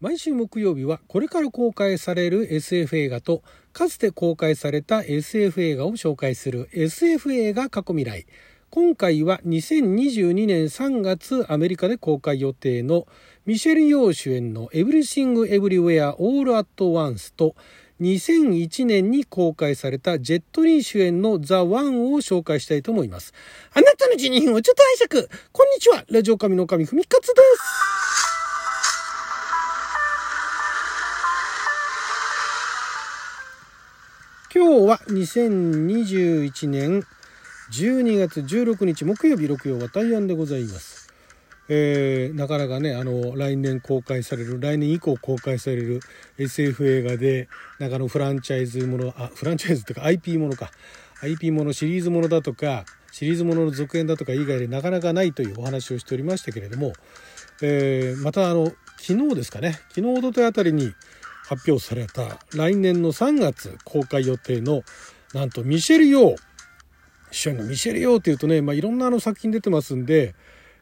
毎週木曜日はこれから公開される SF 映画とかつて公開された SF 映画を紹介する SF 映画過去未来。今回は2022年3月アメリカで公開予定のミシェル・ヨー主演の「エブリシング・エブリウェア・オール・アット・ワンス」と2001年に公開されたジェット・リー主演のザ・ワンを紹介したいと思います。あなたの12分をちょっと拝借。こんにちは。ラジオ神の神ふみかつです。今日は2021年12月16日木曜日六曜は大安でございます。えー、なかなかねあの来年公開される来年以降公開される SF 映画でなんかのフランチャイズものあフランチャイズっていうか IP ものか IP ものシリーズものだとかシリーズものの続編だとか以外でなかなかないというお話をしておりましたけれども、えー、またあの昨日ですかね昨日おとといあたりに発表された来年の3月公開予定のなんとミシェル・ヨー。主演のミシェル・ヨーっていうとね、まあ、いろんなあの作品出てますんで、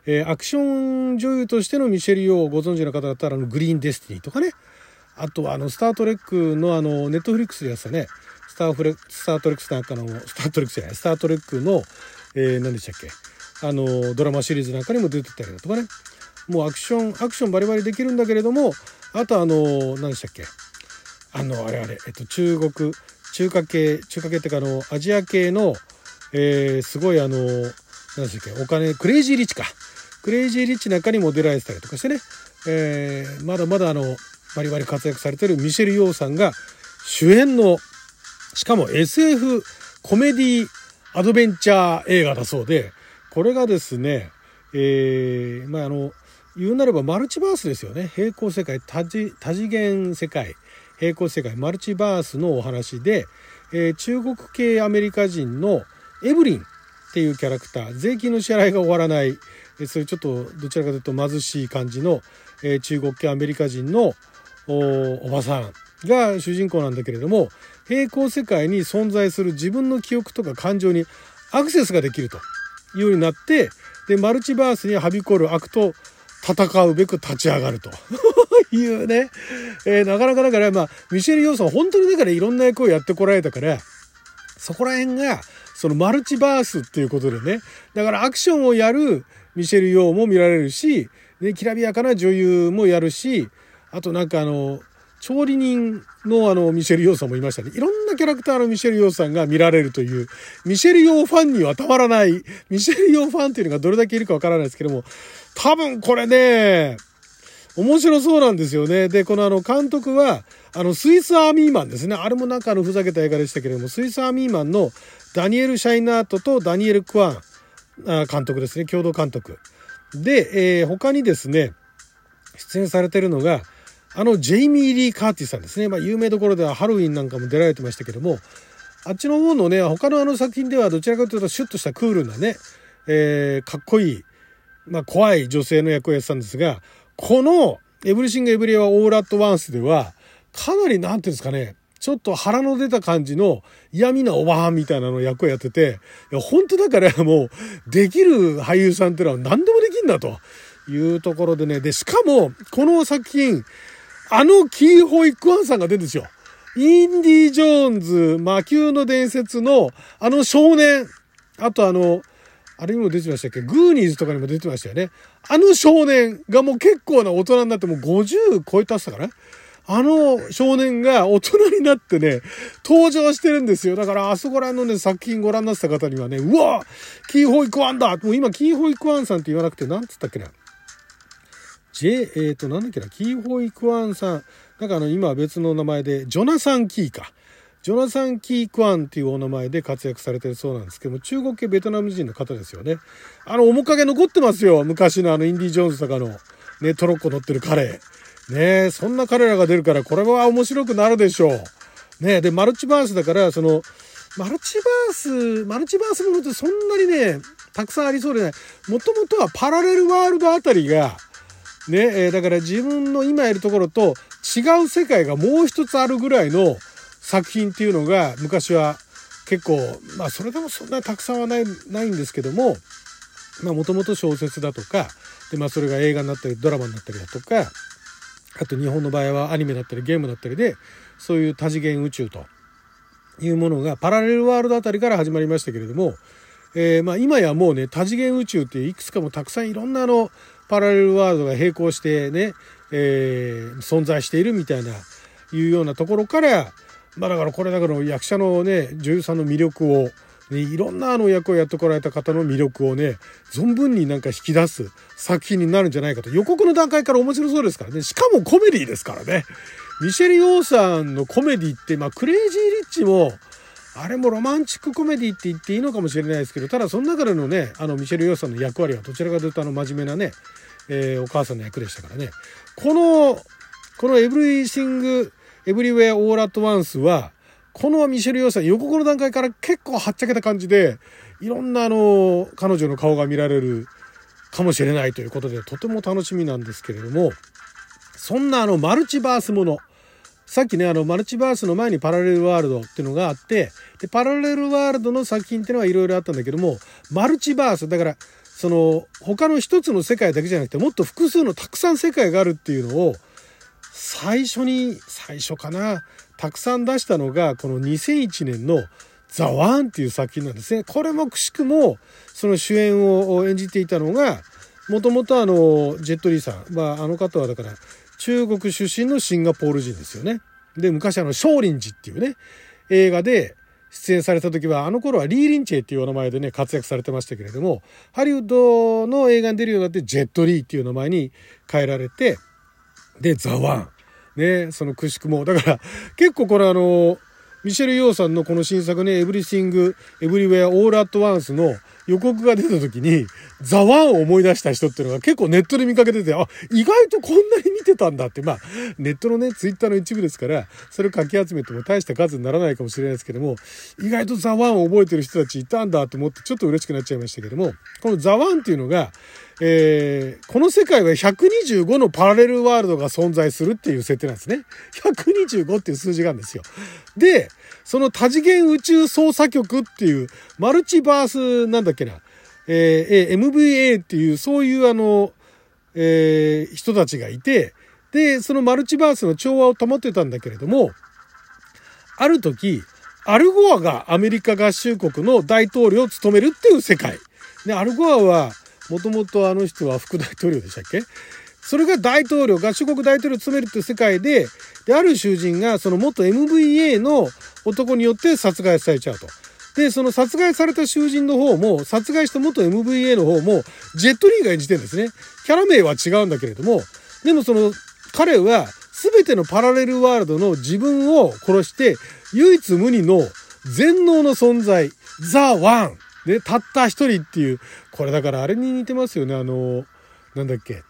えー、アクション女優としてのミシェル・ヨーをご存知の方だったらあのグリーン・デスティニーとかね。あとはあのスター・トレックのあのネットフリックスでやったね。スターフレスター・トレックスなんかのスター・トレックスじゃないスター・トレックの、えー、何でしたっけ？あのドラマシリーズなんかにも出てたりだとかね。もうアクションアクションバリバリできるんだけれどもあとあの何でしたっけ。あのあれあれ、えっと、中国中華系中華系っていうかあのアジア系の、えー、すごいあの何でしたっけお金クレイジーリッチか。クレイジーリッチなんかにも出られてたりとかしてね、えー、まだまだあのバリバリ活躍されてるミシェル・ヨーさんが主演のしかも SF コメディアドベンチャー映画だそうで。これがですね、えー、まああの言うなればマルチバースですよね。平行世界多次多次元世界。平行世界マルチバースのお話で、えー、中国系アメリカ人のエブリンっていうキャラクター。税金の支払いが終わらない。そういうちょっとどちらかというと貧しい感じの、えー、中国系アメリカ人のおばさんが主人公なんだけれども平行世界に存在する自分の記憶とか感情にアクセスができると。いうようになってでマルチバースにはびこる悪と戦うべく立ち上がると。いうね、えー、なかなかだからまあミシェル・ヨーさん本当にだからいろんな役をやってこられたからそこら辺がそのマルチバースっていうことでね。だからアクションをやるミシェル・ヨーも見られるしできらびやかな女優もやるしあとなんかあの調理人のあのミシェル・ヨーさんもいましたね。いろんなキャラクターのミシェル・ヨーさんが見られるという、ミシェル・ヨーファンにはたまらない、ミシェル・ヨーファンっていうのがどれだけいるかわからないですけども、多分これね、面白そうなんですよね。で、このあの監督は、あのスイスアーミーマンですね。あれもなんかあのふざけた映画でしたけれども、スイスアーミーマンのダニエル・シャイナートとダニエル・クワン監督ですね。共同監督。で、えー、他にですね、出演されてるのが、あのジェイミー・リー・カーティさんですね。まあ有名どころではハロウィンなんかも出られてましたけども、あっちの方のね、他のあの作品ではどちらかというとシュッとしたクールなね、えー、かっこいい、まあ怖い女性の役をやってたんですが、このエブリシング・エブリアはオール・アット・ワンスでは、かなりなんていうんですかね、ちょっと腹の出た感じの嫌味なおばはんみたいなの役をやってて、いや本当だからもう、できる俳優さんってのは何でもできんだというところでね、で、しかも、この作品、あのキー・ホイ・クワンさんが出るんですよ。インディ・ジョーンズ、魔宮の伝説の、あの少年、あとあの、あれにも出てましたっけ？グーニーズとかにも出てましたよね。あの少年がもう結構な大人になってもう50超えたっすかね。あの少年が大人になってね、登場してるんですよ。だからあそこら辺のね、作品ご覧になってた方にはね、うわキーホイックワンだもう今キーホイックワンさんって言わなくて、なんつったっけな？J、えっ、ー、と、なんだっけな、キー・ホイ・クワンさん、なんかあの、今は別の名前で、ジョナサン・キーか。ジョナサン・キー・クワンっていうお名前で活躍されてるそうなんですけども、中国系ベトナム人の方ですよね。あの、面影残ってますよ。昔のあの、インディ・ジョーンズとかの、ね、トロッコ乗ってる彼。ねそんな彼らが出るから、これは面白くなるでしょう。ねで、マルチバースだから、その、マルチバース、マルチバースものってそんなにね、たくさんありそうでない。もともとはパラレルワールドあたりが、ね、えー、だから自分の今いるところと違う世界がもう一つあるぐらいの作品っていうのが昔は結構、まあそれでもそんなにたくさんはない、ないんですけども、まあもともと小説だとか、でまあそれが映画になったりドラマになったりだとか、あと日本の場合はアニメだったりゲームだったりでそういう多次元宇宙というものがパラレルワールドあたりから始まりましたけれども、えー、まあ今やもうね多次元宇宙っていくつかもたくさんいろんなあのパラレルワールドが並行してね、えー、存在しているみたいないうようなところからまあだからこれだから役者のね女優さんの魅力をね、いろんなあの役をやってこられた方の魅力をね、存分になんか引き出す作品になるんじゃないかと。予告の段階から面白そうですからね。しかもコメディですからね。ミシェル・ヨーさんのコメディって、まあ、クレイジー・リッチも、あれもロマンチックコメディって言っていいのかもしれないですけど、ただその中でのね、あの、ミシェル・ヨーさんの役割はどちらかというとあの、真面目なね、えー、お母さんの役でしたからね。この、このエブリシング、エブリウェア・オーラット・ワンスは、このミシェル・ヨーさん、予告の段階から結構はっちゃけた感じで、いろんなあの、彼女の顔が見られるかもしれないということで、とても楽しみなんですけれども、そんなあの、マルチバースもの、さっきね、あの、マルチバースの前にパラレルワールドっていうのがあって、で、パラレルワールドの作品っていうのはいろいろあったんだけども、マルチバース、だから、その、他の一つの世界だけじゃなくて、もっと複数のたくさん世界があるっていうのを、最初に、最初かな、たくさん出したのが、この2001年のザ・ワンっていう作品なんですね。これもくしくも、その主演を演じていたのが、もともとあの、ジェットリーさん。まあ、あの方はだから、中国出身のシンガポール人ですよね。で、昔あの、少林寺っていうね、映画で出演された時は、あの頃はリー・リンチェっていうお名前でね、活躍されてましたけれども、ハリウッドの映画に出るようになって、ジェットリーっていう名前に変えられて、で、ザ・ワン。ね、そのくしくも。だから、結構これあの、ミシェル・ヨーさんのこの新作ね、エブリシング・エブリウェア・オール・アット・ワンスの予告が出た時に、ザ・ワンを思い出した人っていうのが結構ネットで見かけてて、あ、意外とこんなに見てたんだって、まあ、ネットのね、ツイッターの一部ですから、それをかき集めても大した数にならないかもしれないですけども、意外とザ・ワンを覚えてる人たちいたんだと思ってちょっと嬉しくなっちゃいましたけども、このザ・ワンっていうのが、えー、この世界は125のパラレルワールドが存在するっていう設定なんですね。125っていう数字があるんですよ。で、その多次元宇宙操作局っていうマルチバースなんだっけな、えー、MVA っていうそういうあの、えー、人たちがいて、で、そのマルチバースの調和を保ってたんだけれども、ある時、アルゴアがアメリカ合衆国の大統領を務めるっていう世界。で、アルゴアは、もともとあの人は副大統領でしたっけ？それが大統領、合衆国大統領を務めるっていう世界で、で、ある囚人がその元 MVA の男によって殺害されちゃうと。で、その殺害された囚人の方も、殺害した元 MVA の方も、ジェットリーが演じてるんですね。キャラ名は違うんだけれども、でもその、彼は全てのパラレルワールドの自分を殺して、唯一無二の全能の存在、ザ・ワン。ね、たった一人っていう、これだからあれに似てますよね、あの、なんだっけ、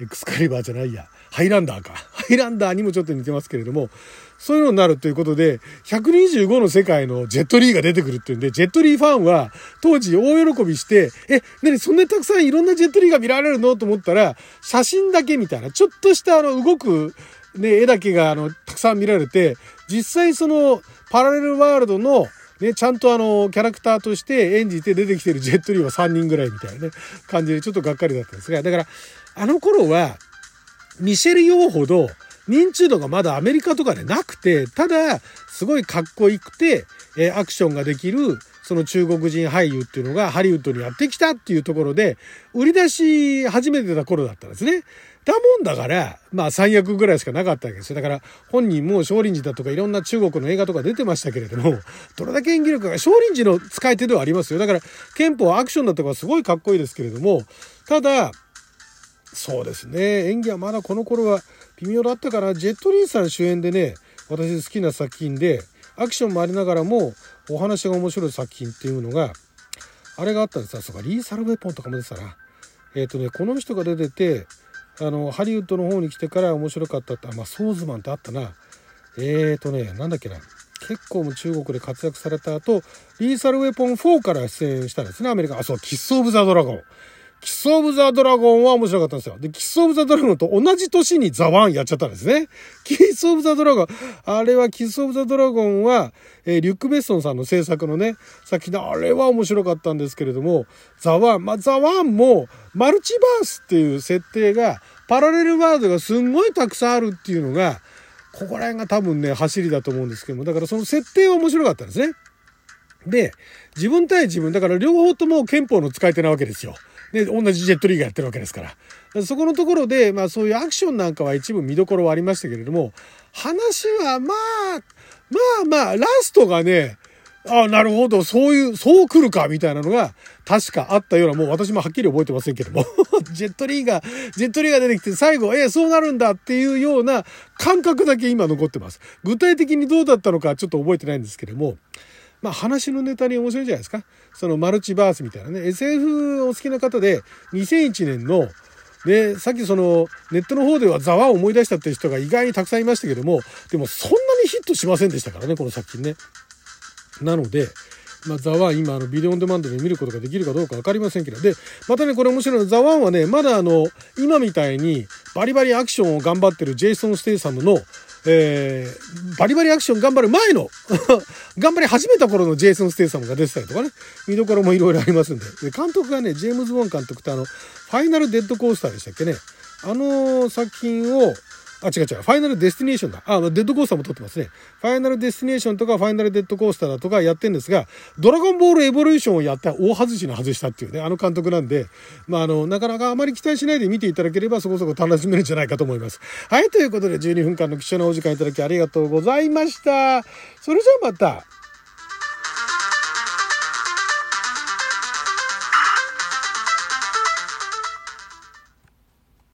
エクスカリバーじゃないや、ハイランダーか。ハイランダーにもちょっと似てますけれども、そういうのになるということで、125の世界のジェットリーが出てくるっていうんで、ジェットリーファンは当時大喜びして、え、なにそんなにたくさんいろんなジェットリーが見られるのと思ったら、写真だけみたいな、ちょっとしたあの動く、ね、絵だけがあの、たくさん見られて、実際そのパラレルワールドのね、ちゃんとあの、キャラクターとして演じて出てきてるジェットリーは3人ぐらいみたいなね、感じでちょっとがっかりだったんですが、だから、あの頃は、ミシェル・ヨーほど認知度がまだアメリカとかでなくて、ただ、すごいかっこよくて、えアクションができる、その中国人俳優っていうのがハリウッドにやってきたっていうところで、売り出し始めてた頃だったんですね。だもんだから、まあ3役ぐらいしかなかったわけですよ。だから本人も少林寺だとかいろんな中国の映画とか出てましたけれども、どれだけ演技力が少林寺の使い手ではありますよ。だから憲法アクションだとかすごいかっこいいですけれども、ただ、そうですね、演技はまだこの頃は微妙だったから、ジェットリーさん主演でね、私好きな作品で、アクションもありながらもお話が面白い作品っていうのが、あれがあったんですそうか、リーサルウェポンとかも出てたな。えっ、ー、とね、この人が出てて、あの、ハリウッドの方に来てから面白かったって、まあ、ソーズマンってあったな。えーとね、なんだっけな。結構も中国で活躍された後、リーサルウェポン4から出演したんですね、アメリカ。あ、そう、キッス・オブ・ザ・ドラゴン。キス・オブ・ザ・ドラゴンは面白かったんですよ。で、キス・オブ・ザ・ドラゴンと同じ年にザ・ワンやっちゃったんですね。キス・オブ・ザ・ドラゴン。あれはキス・オブ・ザ・ドラゴンは、えー、リュック・ベッソンさんの制作のね、さっきのあれは面白かったんですけれども、ザ・ワン。まあ、ザ・ワンも、マルチバースっていう設定がパラレルワードがすんごいたくさんあるっていうのが、ここら辺が多分ね、走りだと思うんですけども、だからその設定は面白かったんですね。で、自分対自分、だから両方とも憲法の使い手なわけですよ。で、同じジェットリーがやってるわけですから。そこのところで、まあそういうアクションなんかは一部見どころはありましたけれども、話はまあ、まあまあ、ラストがね、ああ、なるほど、そういう、そう来るか、みたいなのが、確かあったような、もう私もはっきり覚えてませんけども、ジェットリーが、ジェットリーが出てきて、最後、ええ、そうなるんだっていうような感覚だけ今残ってます。具体的にどうだったのかちょっと覚えてないんですけども、まあ話のネタに面白いじゃないですか。そのマルチバースみたいなね、SF お好きな方で、2001年の、で、さっきそのネットの方ではザ・ワンを思い出したっていう人が意外にたくさんいましたけども、でもそんなにヒットしませんでしたからね、この作品ね。なので、まあ、ザ・ワン今あのビデオオンデマンドで見ることができるかどうか分かりませんけどでまたねこれ面白いのザ・ワンはねまだあの今みたいにバリバリアクションを頑張ってるジェイソン・ステイサムのえー、バリバリアクション頑張る前の 頑張り始めた頃のジェイソン・ステイサムが出てたりとかね、見どころもいろいろありますんで。で、監督がね、ジェームズ・ボン監督ってあの、ファイナル・デッド・コースターでしたっけね。あの作品を、あ、違う違う。ファイナルデスティネーションだ。あ、デッドコースターも撮ってますね。ファイナルデスティネーションとかファイナルデッドコースターだとかやってんですが、ドラゴンボールエボリューションをやった大外しの外したっていうね、あの監督なんで、まあ、あの、なかなかあまり期待しないで見ていただければそこそこ楽しめるんじゃないかと思います。はい、ということで12分間の貴重なお時間いただきありがとうございました。それじゃあまた。